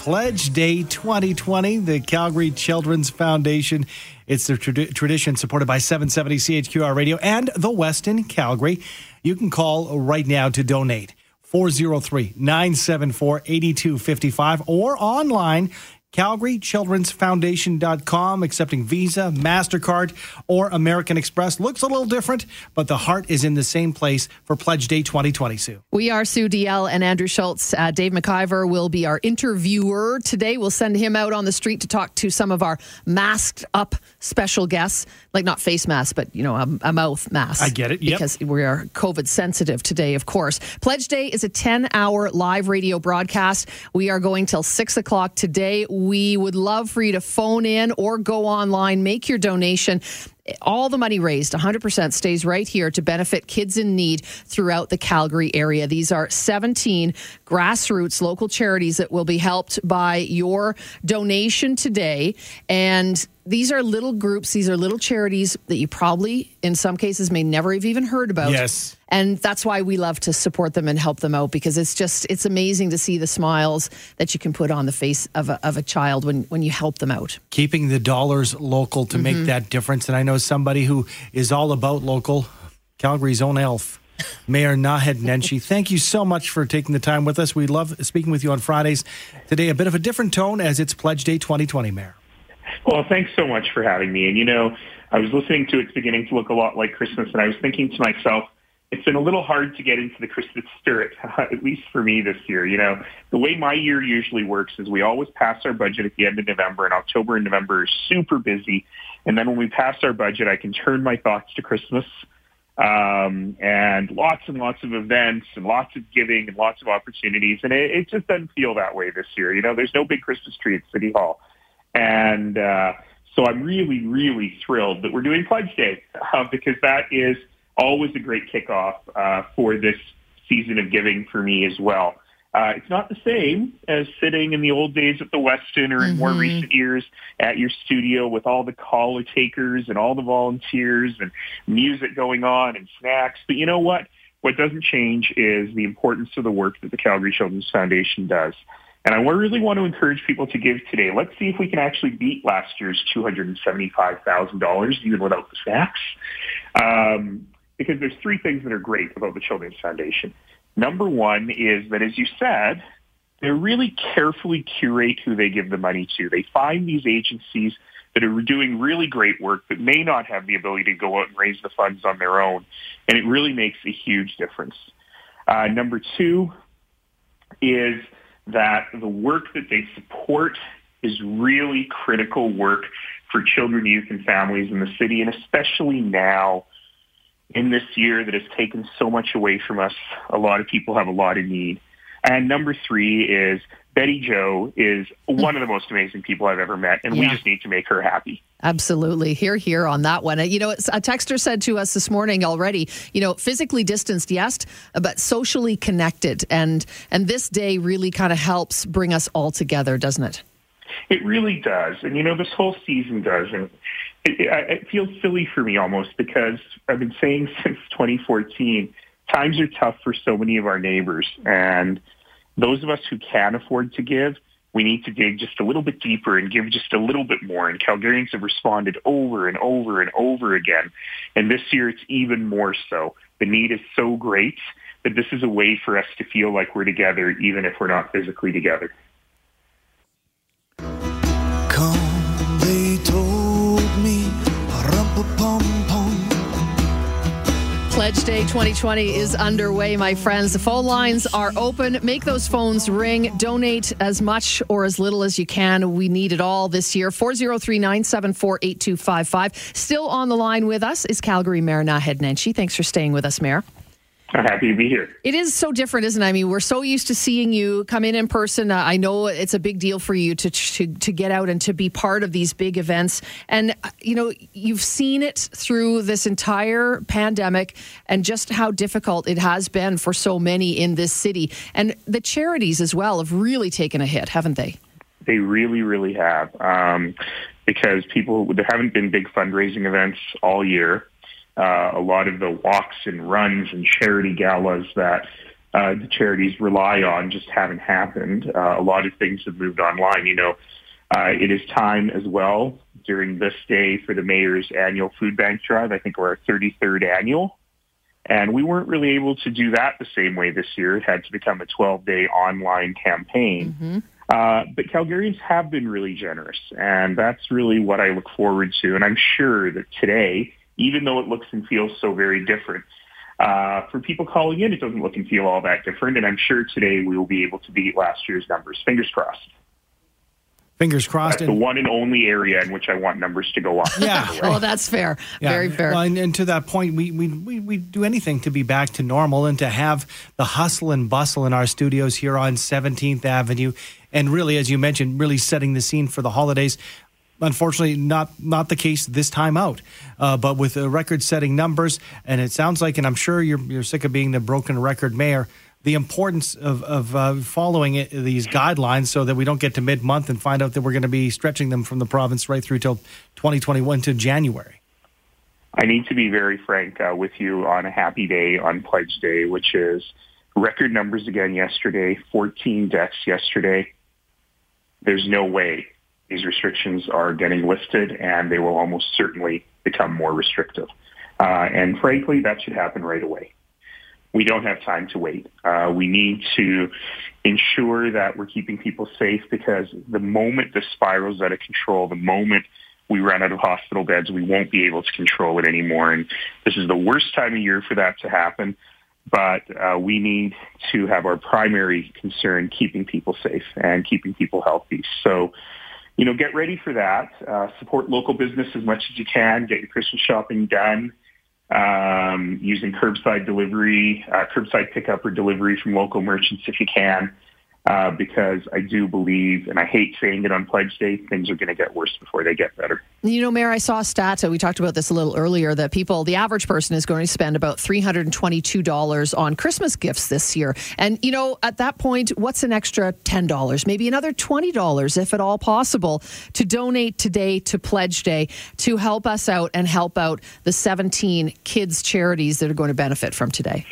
Pledge Day 2020, the Calgary Children's Foundation. It's the trad- tradition supported by 770 CHQR Radio and the Westin Calgary. You can call right now to donate 403 974 8255 or online CalgaryChildren'sFoundation.com, accepting Visa, MasterCard, or American Express. Looks a little different, but the heart is in the same place for Pledge Day 2020, Sue. We are Sue Deyell and Andrew Schultz. Uh, Dave McIver will be our interviewer today. We'll send him out on the street to talk to some of our masked up special guests, like not face masks, but, you know, a, a mouth mask. I get it, yep. Because we are COVID sensitive today, of course. Pledge Day is a 10 hour live radio broadcast. We are going till 6 o'clock today. We would love for you to phone in or go online, make your donation. All the money raised, 100%, stays right here to benefit kids in need throughout the Calgary area. These are 17 grassroots local charities that will be helped by your donation today. And these are little groups, these are little charities that you probably, in some cases, may never have even heard about. Yes. And that's why we love to support them and help them out because it's just, it's amazing to see the smiles that you can put on the face of a, of a child when, when you help them out. Keeping the dollars local to make mm-hmm. that difference. And I know somebody who is all about local, Calgary's own elf. Mayor Naheed Nenshi, thank you so much for taking the time with us. We love speaking with you on Fridays. Today, a bit of a different tone as it's Pledge Day 2020, Mayor. Well, thanks so much for having me. And you know, I was listening to it's beginning to look a lot like Christmas, and I was thinking to myself, it's been a little hard to get into the Christmas spirit, at least for me this year. You know, the way my year usually works is we always pass our budget at the end of November, and October and November are super busy. And then when we pass our budget, I can turn my thoughts to Christmas um, and lots and lots of events and lots of giving and lots of opportunities. And it, it just doesn't feel that way this year. You know, there's no big Christmas tree at City Hall. And uh, so I'm really, really thrilled that we're doing Pledge Day uh, because that is always a great kickoff uh, for this season of giving for me as well. Uh, it's not the same as sitting in the old days at the Westin or in more recent years at your studio with all the caller takers and all the volunteers and music going on and snacks. But you know what? What doesn't change is the importance of the work that the Calgary Children's Foundation does. And I really want to encourage people to give today. Let's see if we can actually beat last year's $275,000 even without the snacks. Um, because there's three things that are great about the Children's Foundation. Number one is that, as you said, they really carefully curate who they give the money to. They find these agencies that are doing really great work that may not have the ability to go out and raise the funds on their own. And it really makes a huge difference. Uh, number two is that the work that they support is really critical work for children, youth, and families in the city, and especially now in this year that has taken so much away from us. A lot of people have a lot of need. And number three is Betty Joe is one of the most amazing people I've ever met, and we just need to make her happy. Absolutely. Hear, hear on that one. Uh, You know, a texter said to us this morning already, you know, physically distanced, yes, but socially connected. And, and this day really kind of helps bring us all together, doesn't it? It really does, and you know this whole season does, and it, it, it feels silly for me almost because I've been saying since 2014, times are tough for so many of our neighbors, and those of us who can afford to give, we need to dig just a little bit deeper and give just a little bit more. And Calgarians have responded over and over and over again, and this year it's even more so. The need is so great that this is a way for us to feel like we're together, even if we're not physically together. Pledge Day 2020 is underway, my friends. The phone lines are open. Make those phones ring. Donate as much or as little as you can. We need it all this year. 403 974 8255. Still on the line with us is Calgary Mayor Naheed Nenshi. Thanks for staying with us, Mayor. I'm happy to be here. It is so different, isn't it? I mean, we're so used to seeing you come in in person. Uh, I know it's a big deal for you to, to to get out and to be part of these big events. And uh, you know, you've seen it through this entire pandemic and just how difficult it has been for so many in this city. And the charities as well have really taken a hit, haven't they? They really, really have. Um, because people, there haven't been big fundraising events all year. Uh, a lot of the walks and runs and charity galas that uh, the charities rely on just haven't happened. Uh, a lot of things have moved online. You know, uh, it is time as well during this day for the mayor's annual food bank drive. I think we're our 33rd annual. And we weren't really able to do that the same way this year. It had to become a 12-day online campaign. Mm-hmm. Uh, but Calgarians have been really generous, and that's really what I look forward to. And I'm sure that today, even though it looks and feels so very different, uh, for people calling in, it doesn't look and feel all that different. And I'm sure today we will be able to beat last year's numbers. Fingers crossed. Fingers crossed. That's the one and only area in which I want numbers to go up. Yeah. Oh, that's fair. Yeah. Very fair. Well, and, and to that point, we, we, we, we do anything to be back to normal and to have the hustle and bustle in our studios here on 17th Avenue. And really, as you mentioned, really setting the scene for the holidays. Unfortunately, not not the case this time out. Uh, but with record-setting numbers, and it sounds like, and I'm sure you're you're sick of being the broken record mayor. The importance of of uh, following it, these guidelines so that we don't get to mid-month and find out that we're going to be stretching them from the province right through till 2021 to January. I need to be very frank uh, with you on a happy day on Pledge Day, which is record numbers again yesterday, 14 deaths yesterday. There's no way these restrictions are getting lifted, and they will almost certainly become more restrictive. Uh, and frankly, that should happen right away. We don't have time to wait. Uh, we need to ensure that we're keeping people safe because the moment this spirals out of control, the moment we run out of hospital beds, we won't be able to control it anymore. And this is the worst time of year for that to happen. But uh, we need to have our primary concern keeping people safe and keeping people healthy. So, you know, get ready for that. Uh, support local business as much as you can. Get your Christmas shopping done um, using curbside delivery, uh, curbside pickup or delivery from local merchants if you can. Uh, because I do believe, and I hate saying it on Pledge Day, things are going to get worse before they get better. You know, Mayor, I saw a stat. We talked about this a little earlier that people, the average person is going to spend about $322 on Christmas gifts this year. And, you know, at that point, what's an extra $10? Maybe another $20, if at all possible, to donate today to Pledge Day to help us out and help out the 17 kids' charities that are going to benefit from today.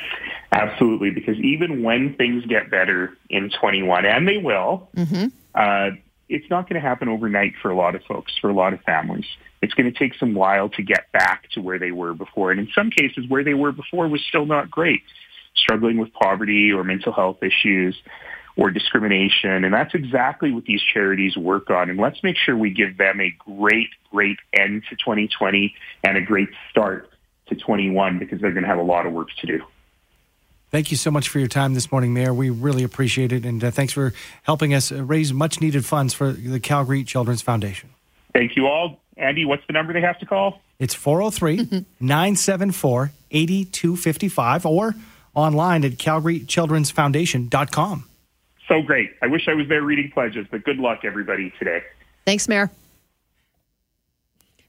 Absolutely, because even when things get better in 21, and they will, mm-hmm. uh, it's not going to happen overnight for a lot of folks, for a lot of families. It's going to take some while to get back to where they were before. And in some cases, where they were before was still not great, struggling with poverty or mental health issues or discrimination. And that's exactly what these charities work on. And let's make sure we give them a great, great end to 2020 and a great start to 21 because they're going to have a lot of work to do. Thank you so much for your time this morning, Mayor. We really appreciate it. And uh, thanks for helping us raise much needed funds for the Calgary Children's Foundation. Thank you all. Andy, what's the number they have to call? It's 403 974 8255 or online at calgarychildrensfoundation.com. So great. I wish I was there reading pledges, but good luck, everybody, today. Thanks, Mayor.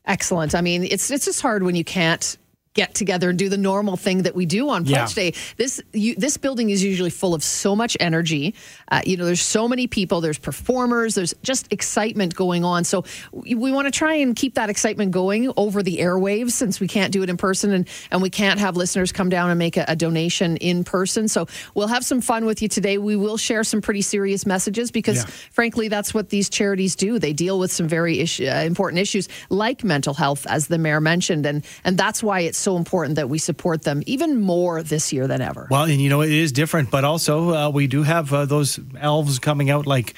Excellent. I mean, it's it's just hard when you can't get together and do the normal thing that we do on Pledge Yeah. Day. This you, this building is usually full of so much energy. Uh, you know, there's so many people. There's performers. There's just excitement going on. So we, we want to try and keep that excitement going over the airwaves since we can't do it in person and and we can't have listeners come down and make a, a donation in person. So we'll have some fun with you today. We will share some pretty serious messages because, Yeah. frankly, that's what these charities do. They deal with some very issue, uh, important issues like mental health, as the mayor mentioned, and and that's why it's so important that we support them even more this year than ever. Well, and you know, it is different, but also uh, we do have uh, those elves coming out like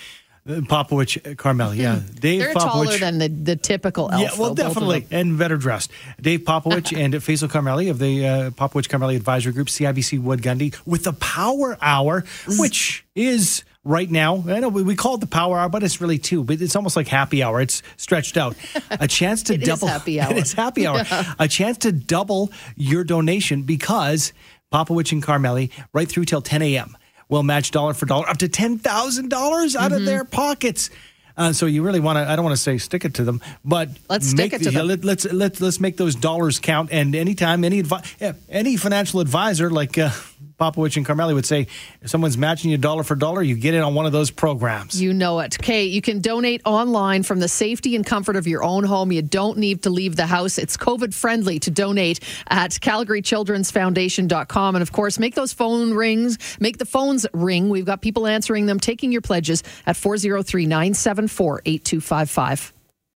uh, Popowich Carmel. Yeah. Dave They're Popowich. taller than the, the typical elf. Yeah, well, though, definitely, and better dressed. Dave Popowich and Faisal Karmali of the uh, Popowich Karmali Advisory Group, CIBC Wood Gundy, with the Power Hour, which is right now. I know we, call it the Power Hour, but it's really two. But it's almost like happy hour. It's stretched out. A chance to double. happy hour. it's happy hour. A chance to double your donation because Popowich and Karmali right through till 10 a.m. will match dollar for dollar up to ten thousand dollars out Mm-hmm. of their pockets. Uh, so you really want to? I don't want to say stick it to them, but Let's stick make it to the- them. Let, let's let's let's make those dollars count. And anytime any advi- any financial advisor like uh, Popowich and Karmali would say, if someone's matching you dollar for dollar, you get in on one of those programs. You know it. Okay, you can donate online from the safety and comfort of your own home. You don't need to leave the house. It's COVID friendly to donate at CalgaryChildren'sFoundation.com. And of course, make those phone rings, make the phones ring. We've got people answering them, taking your pledges at 403 974 8255.